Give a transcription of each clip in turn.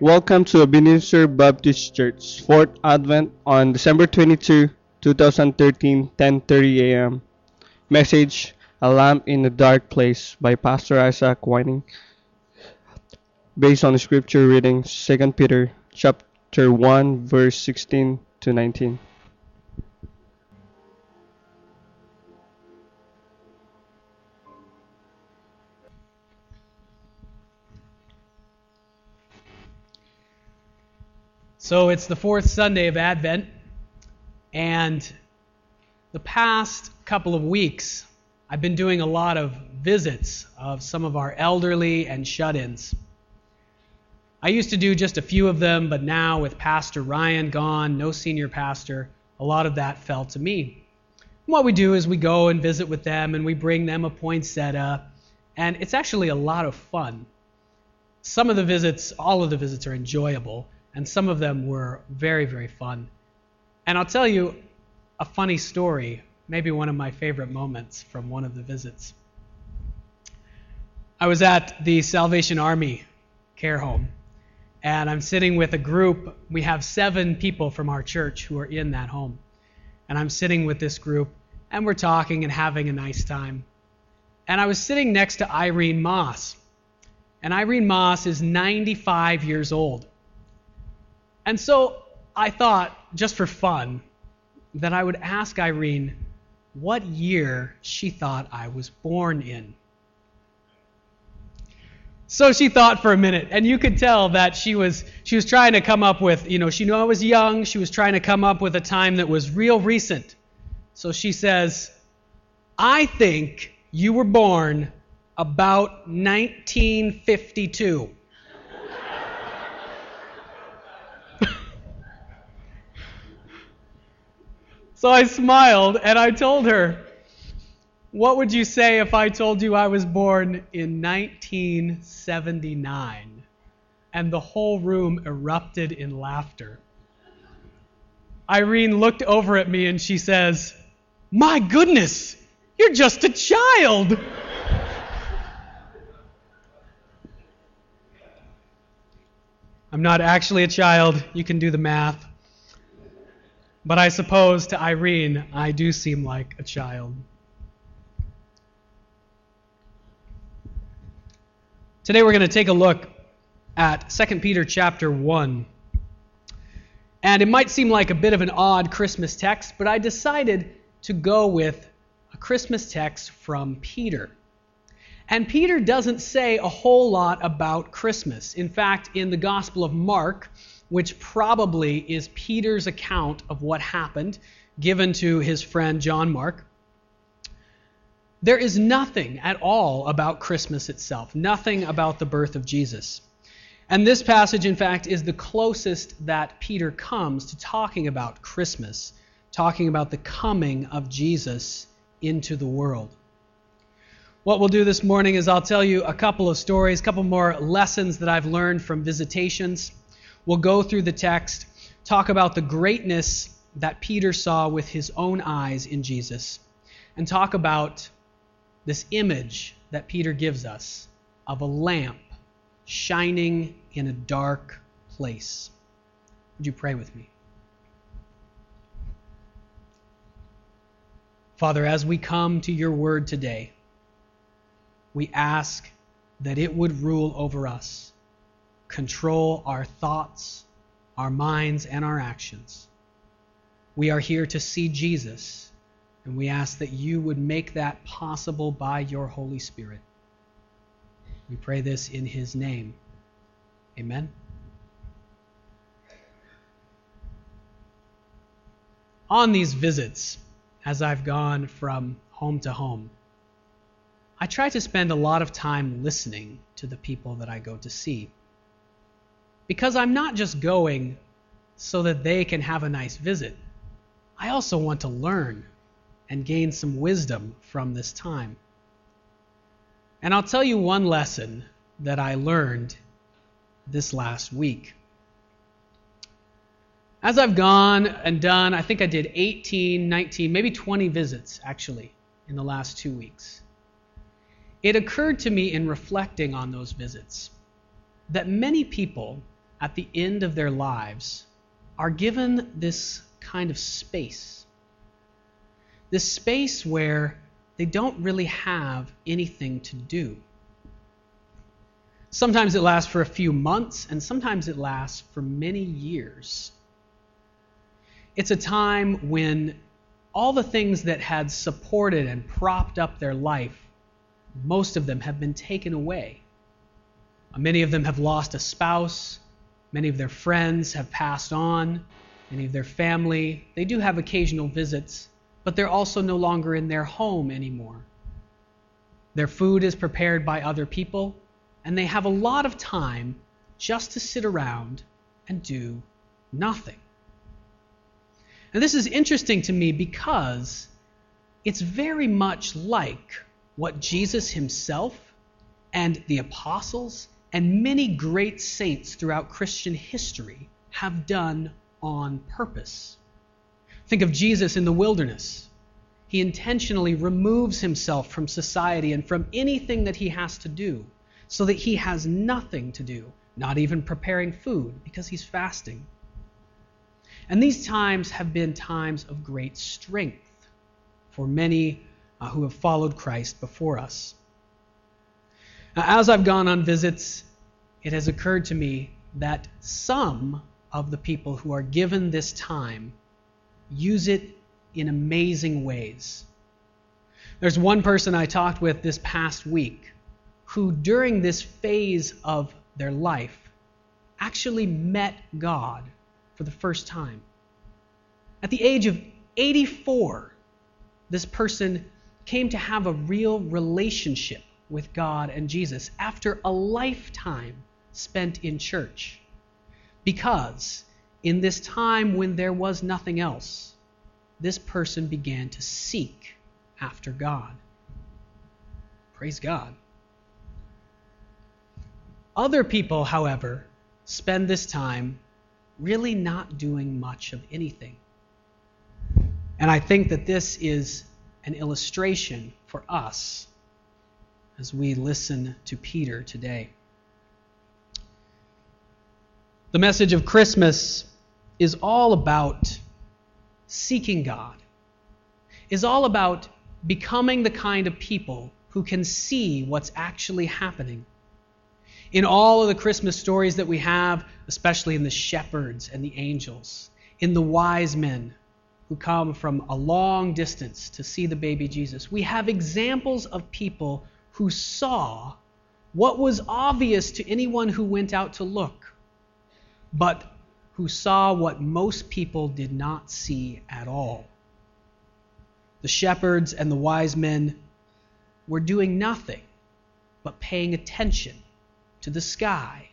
Welcome to Ebenezer Baptist Church, Fourth Advent on December 22, 2013, 10:30 a.m. Message: A Lamp in a Dark Place by Pastor Isaac Whining. Based on the scripture reading 2 Peter chapter 1 verse 16 to 19. So it's the fourth Sunday of Advent, and the past couple of weeks, I've been doing a lot of visits of some of our elderly and shut ins. I used to do just a few of them, but now with Pastor Ryan gone, no senior pastor, a lot of that fell to me. And what we do is we go and visit with them and we bring them a poinsettia, and it's actually a lot of fun. Some of the visits, all of the visits are enjoyable and some of them were very, very fun. And I'll tell you a funny story, maybe one of my favorite moments from one of the visits. I was at the Salvation Army care home, and I'm sitting with a group. We have seven people from our church who are in that home. And I'm sitting with this group, and we're talking and having a nice time. And I was sitting next to Irene Moss. And Irene Moss is 95 years old. And so I thought, just for fun, that I would ask Irene what year she thought I was born in. So she thought for a minute, and you could tell that she was she was trying to come up with, you know, she knew I was young, she was trying to come up with a time that was real recent. So she says, "I think you were born about 1952." So I smiled and I told her, What would you say if I told you I was born in 1979? And the whole room erupted in laughter. Irene looked over at me and she says, My goodness, you're just a child. I'm not actually a child. You can do the math. But I suppose to Irene, I do seem like a child. Today we're going to take a look at 2 Peter chapter 1. And it might seem like a bit of an odd Christmas text, but I decided to go with a Christmas text from Peter. And Peter doesn't say a whole lot about Christmas. In fact, in the Gospel of Mark, which probably is Peter's account of what happened given to his friend John Mark. There is nothing at all about Christmas itself, nothing about the birth of Jesus. And this passage, in fact, is the closest that Peter comes to talking about Christmas, talking about the coming of Jesus into the world. What we'll do this morning is I'll tell you a couple of stories, a couple more lessons that I've learned from visitations We'll go through the text, talk about the greatness that Peter saw with his own eyes in Jesus, and talk about this image that Peter gives us of a lamp shining in a dark place. Would you pray with me? Father, as we come to your word today, we ask that it would rule over us control our thoughts, our minds, and our actions. We are here to see Jesus, and we ask that you would make that possible by your Holy Spirit. We pray this in his name. Amen. On these visits, as I've gone from home to home, I try to spend a lot of time listening to the people that I go to see. Because I'm not just going so that they can have a nice visit. I also want to learn and gain some wisdom from this time. And I'll tell you one lesson that I learned this last week. As I've gone and done, I think I did 18, 19, maybe 20 visits actually in the last two weeks. It occurred to me in reflecting on those visits that many people at the end of their lives are given this kind of space. This space where they don't really have anything to do. Sometimes it lasts for a few months, and sometimes it lasts for many years. It's a time when all the things that had supported and propped up their life, most of them have been taken away. Many of them have lost a spouse, many of their friends have passed on, many of their family. They do have occasional visits, but they're also no longer in their home anymore. Their food is prepared by other people, and they have a lot of time just to sit around and do nothing. And this is interesting to me because it's very much like what Jesus himself and the apostles and many great saints throughout Christian history have done on purpose. Think of Jesus in the wilderness. He intentionally removes himself from society and from anything that he has to do so that he has nothing to do, not even preparing food because he's fasting. And these times have been times of great strength for many uh, who have followed Christ before us. As I've gone on visits, it has occurred to me that some of the people who are given this time use it in amazing ways. There's one person I talked with this past week who, during this phase of their life, actually met God for the first time. At the age of 84, this person came to have a real relationship with God and Jesus after a lifetime spent in church. Because in this time when there was nothing else, this person began to seek after God. Praise God. Other people, however, spend this time really not doing much of anything. And I think that this is an illustration for us as we listen to Peter today. The message of Christmas is all about seeking God, is all about becoming the kind of people who can see what's actually happening in all of the Christmas stories that we have, especially in the shepherds and the angels, in the wise men who come from a long distance to see the baby Jesus, we have examples of people who saw what was obvious to anyone who went out to look, but who saw what most people did not see at all. The shepherds and the wise men were doing nothing but paying attention to the sky,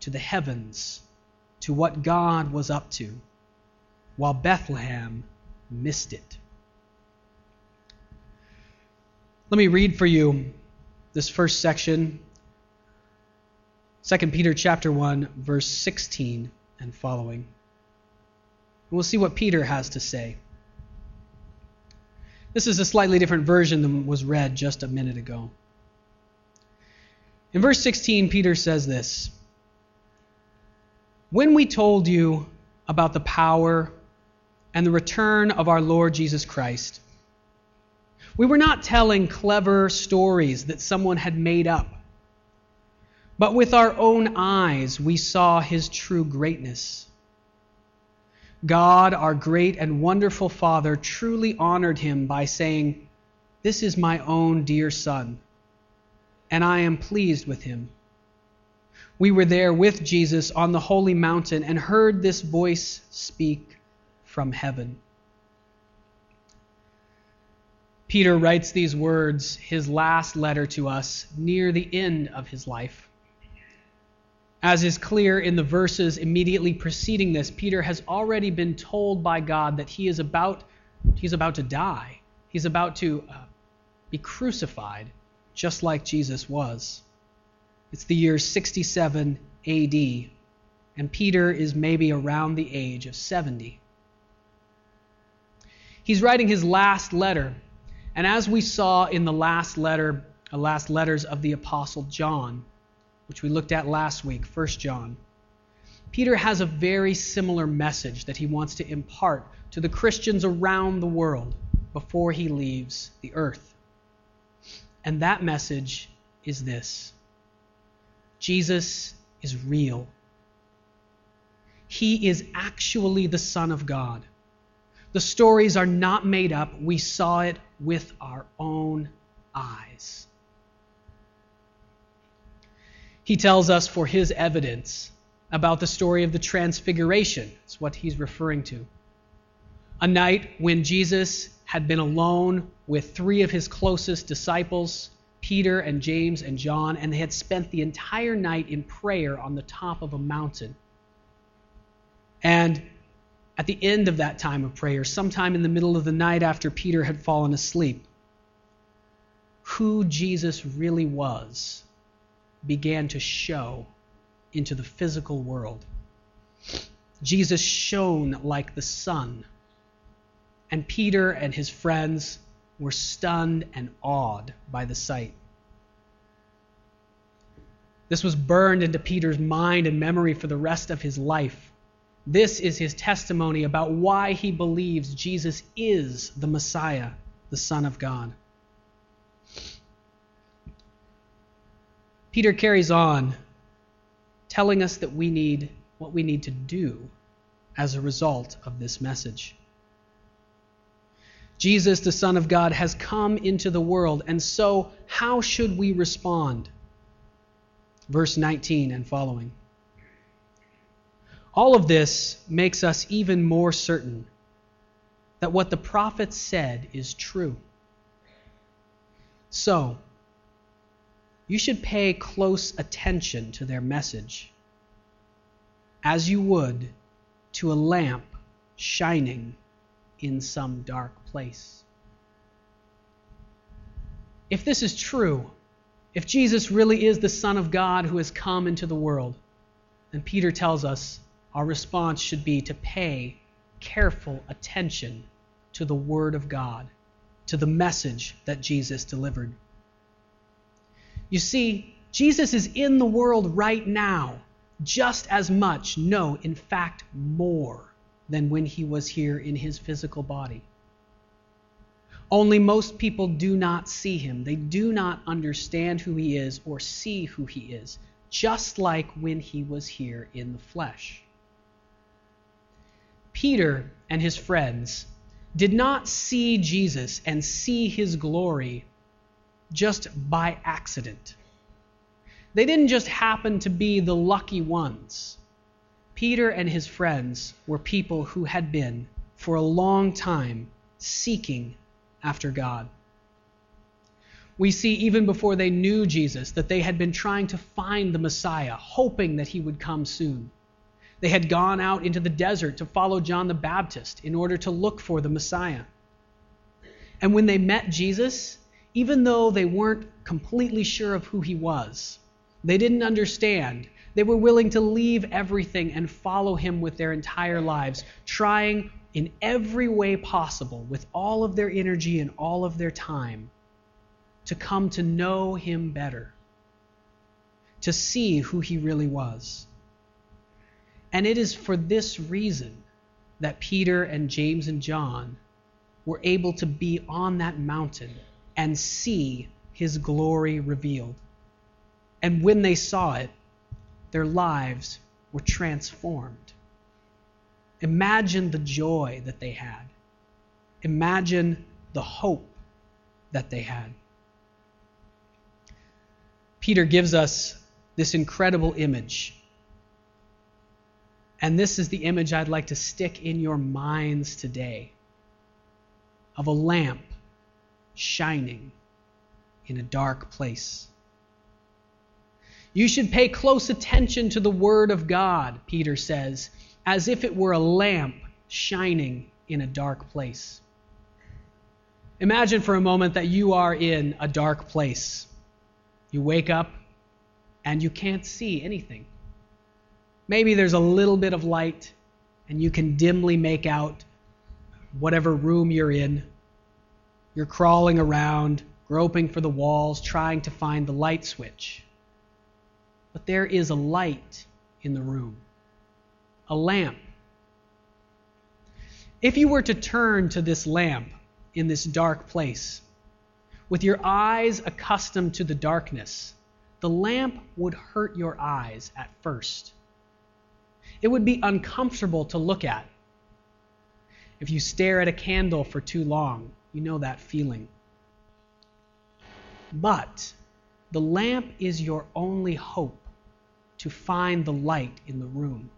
to the heavens, to what God was up to, while Bethlehem missed it. Let me read for you this first section 2 Peter chapter 1 verse 16 and following. And we'll see what Peter has to say. This is a slightly different version than was read just a minute ago. In verse 16, Peter says this When we told you about the power and the return of our Lord Jesus Christ, we were not telling clever stories that someone had made up, but with our own eyes we saw his true greatness. God, our great and wonderful Father, truly honored him by saying, This is my own dear Son and I am pleased with him. We were there with Jesus on the holy mountain and heard this voice speak from heaven. Peter writes these words, his last letter to us, near the end of his life. As is clear in the verses immediately preceding this, Peter has already been told by God that he is about, he's about to die. He's about to uh, be crucified just like Jesus was. It's the year 67 AD, and Peter is maybe around the age of 70. He's writing his last letter, and as we saw in the last letter, the uh, last letters of the apostle John, which we looked at last week, 1 John, Peter has a very similar message that he wants to impart to the Christians around the world before he leaves the earth. And that message is this Jesus is real. He is actually the Son of God. The stories are not made up. We saw it with our own eyes. He tells us for his evidence about the story of the Transfiguration. It's what he's referring to. A night when Jesus had been alone with three of his closest disciples, Peter and James and John, and they had spent the entire night in prayer on the top of a mountain. And at the end of that time of prayer, sometime in the middle of the night after Peter had fallen asleep, who Jesus really was began to show into the physical world. Jesus shone like the sun, and Peter and his friends were stunned and awed by the sight. This was burned into Peter's mind and memory for the rest of his life. This is his testimony about why he believes Jesus is the Messiah, the Son of God. Peter carries on telling us that we need what we need to do as a result of this message. Jesus, the Son of God, has come into the world, and so how should we respond? Verse 19 and following. All of this makes us even more certain that what the prophets said is true. So, you should pay close attention to their message, as you would to a lamp shining in some dark place. If this is true, if Jesus really is the Son of God who has come into the world, then Peter tells us our response should be to pay careful attention to the Word of God, to the message that Jesus delivered. You see, Jesus is in the world right now, just as much, no, in fact, more than when he was here in his physical body. Only most people do not see him. They do not understand who he is or see who he is, just like when he was here in the flesh. Peter and his friends did not see Jesus and see his glory just by accident. They didn't just happen to be the lucky ones. Peter and his friends were people who had been, for a long time, seeking after God. We see even before they knew Jesus that they had been trying to find the Messiah, hoping that he would come soon. They had gone out into the desert to follow John the Baptist in order to look for the Messiah. And when they met Jesus, even though they weren't completely sure of who he was, they didn't understand. They were willing to leave everything and follow him with their entire lives, trying in every way possible, with all of their energy and all of their time, to come to know him better, to see who he really was. And it is for this reason that Peter and James and John were able to be on that mountain and see his glory revealed. And when they saw it, their lives were transformed. Imagine the joy that they had. Imagine the hope that they had. Peter gives us this incredible image and this is the image I'd like to stick in your minds today of a lamp shining in a dark place. You should pay close attention to the Word of God, Peter says, as if it were a lamp shining in a dark place. Imagine for a moment that you are in a dark place. You wake up and you can't see anything. Maybe there's a little bit of light and you can dimly make out whatever room you're in. You're crawling around, groping for the walls, trying to find the light switch. But there is a light in the room. a lamp. If you were to turn to this lamp in this dark place, with your eyes accustomed to the darkness, the lamp would hurt your eyes at first. It would be uncomfortable to look at. If you stare at a candle for too long, you know that feeling. But the lamp is your only hope to find the light in the room.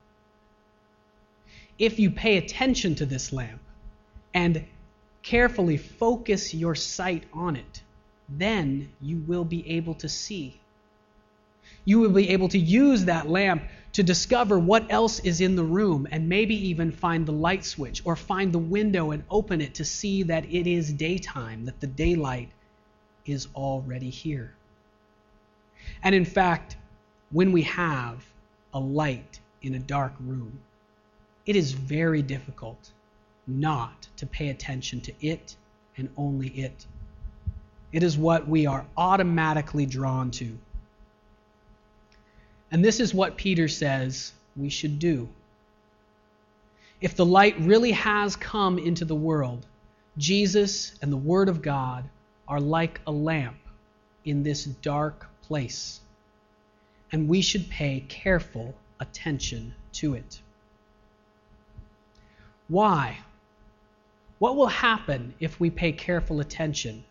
If you pay attention to this lamp and carefully focus your sight on it, then you will be able to see. You will be able to use that lamp to discover what else is in the room and maybe even find the light switch or find the window and open it to see that it is daytime, that the daylight is already here. And in fact, when we have a light in a dark room, it is very difficult not to pay attention to it and only it. It is what we are automatically drawn to. And this is what Peter says we should do. If the light really has come into the world, Jesus and the Word of God are like a lamp in this dark place, and we should pay careful attention to it. Why? What will happen if we pay careful attention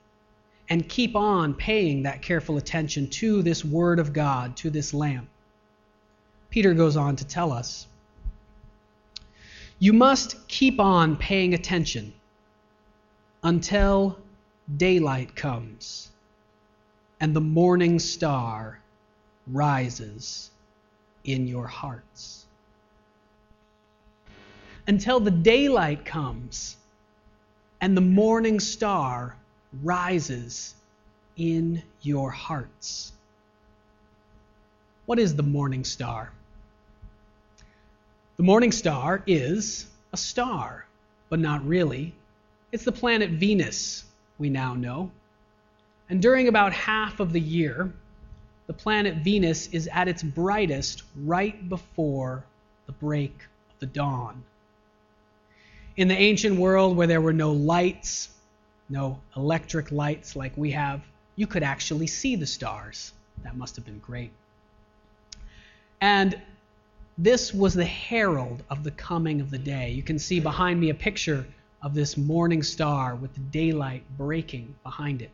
and keep on paying that careful attention to this Word of God, to this lamp? Peter goes on to tell us You must keep on paying attention until daylight comes and the morning star rises in your hearts. Until the daylight comes and the morning star rises in your hearts. What is the morning star? The morning star is a star, but not really. It's the planet Venus, we now know. And during about half of the year, the planet Venus is at its brightest right before the break of the dawn. In the ancient world where there were no lights, no electric lights like we have, you could actually see the stars. That must have been great. And this was the herald of the coming of the day. You can see behind me a picture of this morning star with the daylight breaking behind it.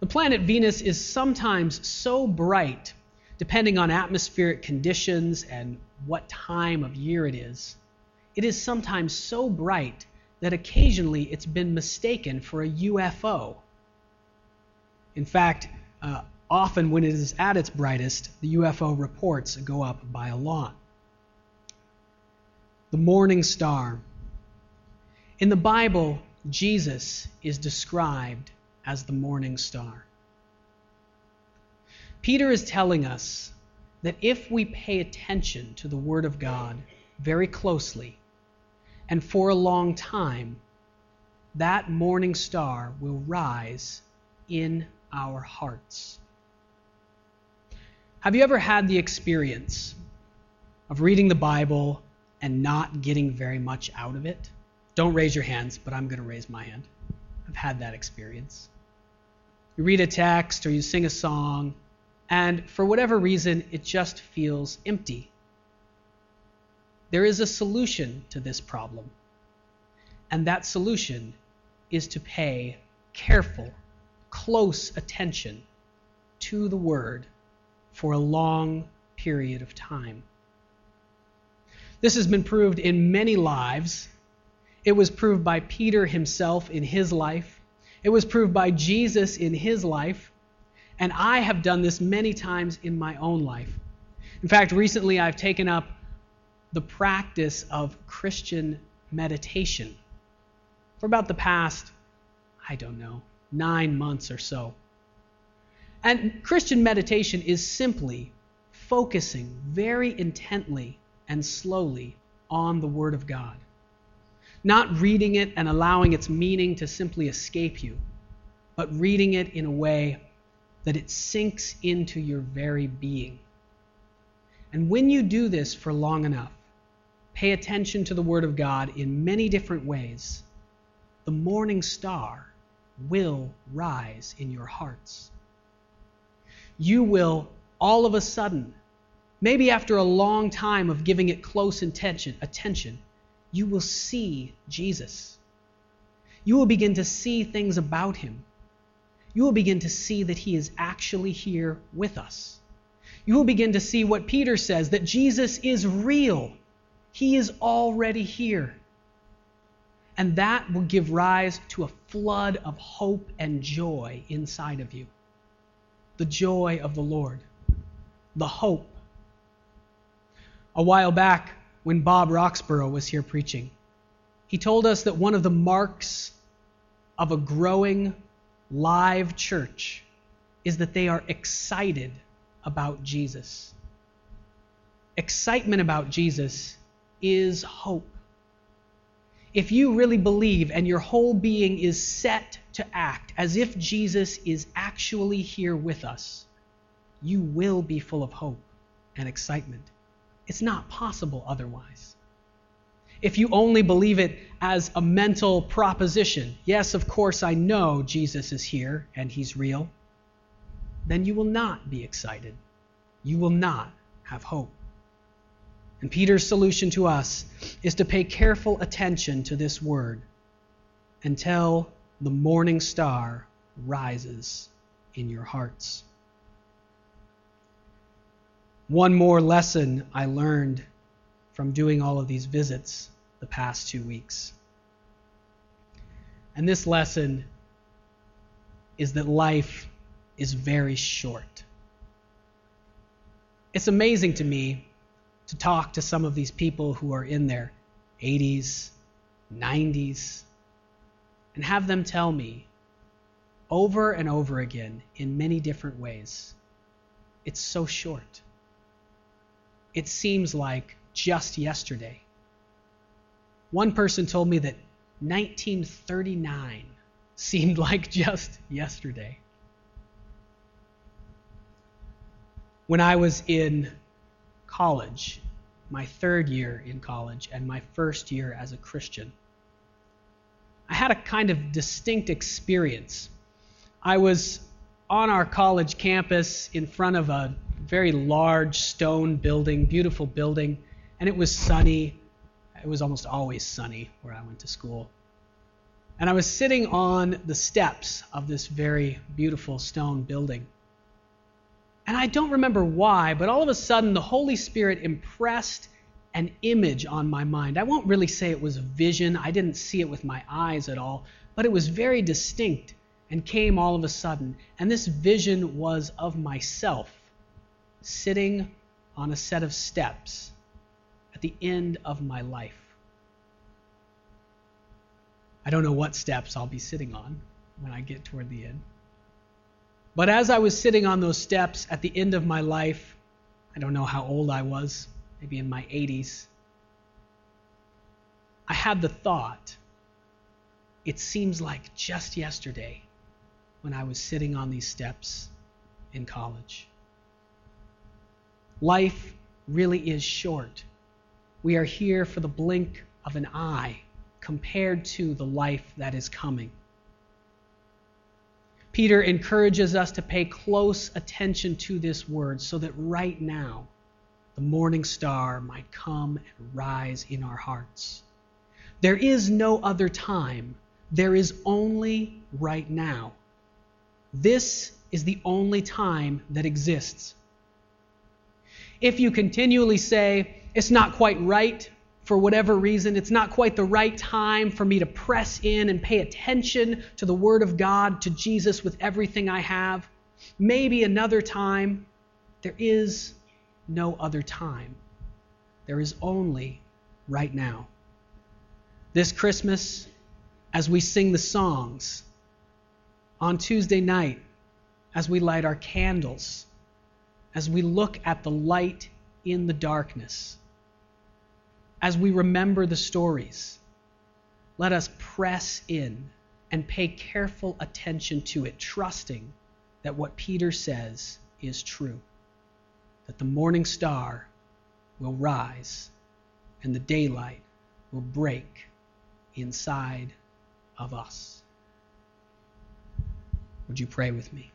The planet Venus is sometimes so bright, depending on atmospheric conditions and what time of year it is. It is sometimes so bright that occasionally it's been mistaken for a UFO. In fact, uh, Often, when it is at its brightest, the UFO reports go up by a lot. The morning star. In the Bible, Jesus is described as the morning star. Peter is telling us that if we pay attention to the Word of God very closely and for a long time, that morning star will rise in our hearts. Have you ever had the experience of reading the Bible and not getting very much out of it? Don't raise your hands, but I'm going to raise my hand. I've had that experience. You read a text or you sing a song, and for whatever reason, it just feels empty. There is a solution to this problem, and that solution is to pay careful, close attention to the Word for a long period of time. This has been proved in many lives. It was proved by Peter himself in his life. It was proved by Jesus in his life. And I have done this many times in my own life. In fact, recently I've taken up the practice of Christian meditation for about the past, I don't know, nine months or so. And Christian meditation is simply focusing very intently and slowly on the Word of God. Not reading it and allowing its meaning to simply escape you, but reading it in a way that it sinks into your very being. And when you do this for long enough, pay attention to the Word of God in many different ways, the morning star will rise in your hearts. You will, all of a sudden, maybe after a long time of giving it close attention, attention, you will see Jesus. You will begin to see things about him. You will begin to see that he is actually here with us. You will begin to see what Peter says that Jesus is real. He is already here. And that will give rise to a flood of hope and joy inside of you. The joy of the Lord, the hope. A while back, when Bob Roxborough was here preaching, he told us that one of the marks of a growing live church is that they are excited about Jesus. Excitement about Jesus is hope. If you really believe and your whole being is set to act as if Jesus is actually here with us, you will be full of hope and excitement. It's not possible otherwise. If you only believe it as a mental proposition, yes, of course, I know Jesus is here and he's real, then you will not be excited. You will not have hope. And Peter's solution to us is to pay careful attention to this word until the morning star rises in your hearts. One more lesson I learned from doing all of these visits the past two weeks. And this lesson is that life is very short. It's amazing to me to talk to some of these people who are in their 80s, 90s, and have them tell me over and over again in many different ways it's so short. It seems like just yesterday. One person told me that 1939 seemed like just yesterday. When I was in college, my third year in college, and my first year as a Christian, I had a kind of distinct experience. I was on our college campus in front of a very large stone building, beautiful building, and it was sunny. It was almost always sunny where I went to school. And I was sitting on the steps of this very beautiful stone building. And I don't remember why, but all of a sudden the Holy Spirit impressed an image on my mind. I won't really say it was a vision, I didn't see it with my eyes at all, but it was very distinct and came all of a sudden. And this vision was of myself sitting on a set of steps at the end of my life. I don't know what steps I'll be sitting on when I get toward the end. But as I was sitting on those steps at the end of my life, I don't know how old I was, maybe in my 80s, I had the thought, it seems like just yesterday when I was sitting on these steps in college. Life really is short. We are here for the blink of an eye compared to the life that is coming. Peter encourages us to pay close attention to this word so that right now the morning star might come and rise in our hearts. There is no other time, there is only right now. This is the only time that exists. If you continually say, it's not quite right, for whatever reason, it's not quite the right time for me to press in and pay attention to the Word of God, to Jesus with everything I have. Maybe another time. There is no other time. There is only right now. This Christmas, as we sing the songs, on Tuesday night, as we light our candles, as we look at the light in the darkness, as we remember the stories, let us press in and pay careful attention to it, trusting that what Peter says is true that the morning star will rise and the daylight will break inside of us. Would you pray with me?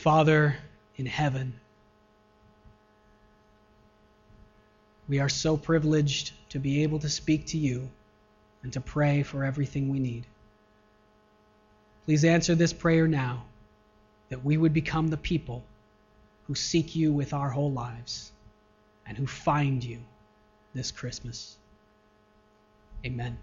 Father in heaven, we are so privileged to be able to speak to you and to pray for everything we need. Please answer this prayer now that we would become the people who seek you with our whole lives and who find you this Christmas. Amen.